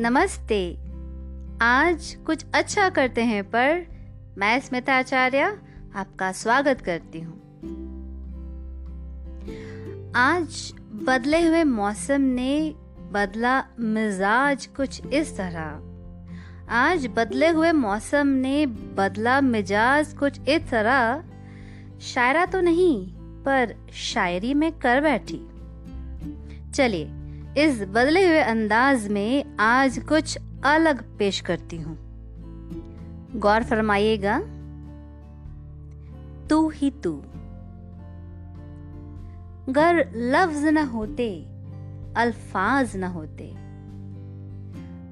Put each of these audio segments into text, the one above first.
नमस्ते। आज कुछ अच्छा करते हैं, पर मैं स्मिता आचार्य आपका स्वागत करती हूँ। आज बदले हुए मौसम ने बदला मिजाज कुछ इस तरह। आज बदले हुए मौसम ने बदला मिजाज कुछ इस तरह। शायरा तो नहीं, पर शायरी में कर बैठी। चलिए इस बदले हुए अंदाज में आज कुछ अलग पेश करती हूँ। गौर फरमाइएगा, तू ही तू। गर लफ्ज न होते, अल्फाज न होते।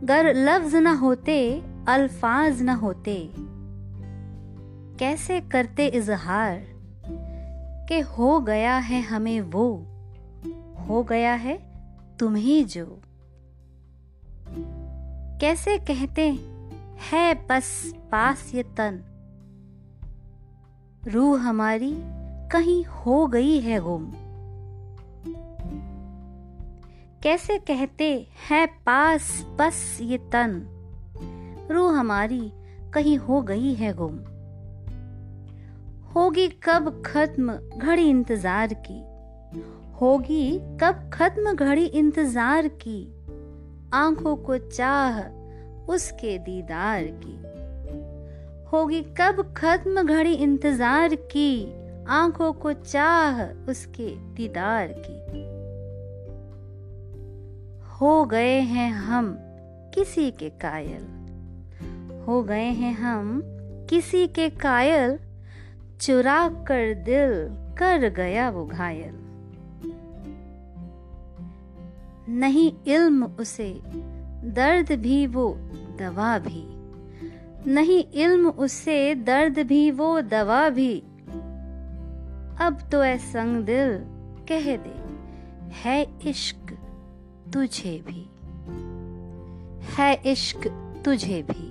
गर लफ्ज न होते, अल्फाज न होते। कैसे करते इजहार के हो गया है हमें वो? हो गया है तुम ही जो। कैसे कहते है बस पास ये तन। रूह हमारी कहीं हो गई है गुम। कैसे कहते है, पास, बस ये तन। रूह हमारी कहीं हो गई है गुम। होगी कब खत्म घड़ी इंतज़ार की। होगी कब खत्म घड़ी इंतज़ार की। आँखों को चाह उसके दीदार की। होगी, कब खत्म घड़ी इंतज़ार की। आँखों को चाह उसके दीदार की। हो गए हैं हम किसी के कायल। हो गए हैं हम किसी के कायल। चुरा कर दिल कर गया वो घायल। नहीं इल्म उसे, दर्द भी वो दवा भी। नहीं इल्म उसे, दर्द भी वो दवा भी। अब तो ऐ संग दिल कह दे, है इश्क तुझे भी। है इश्क तुझे भी।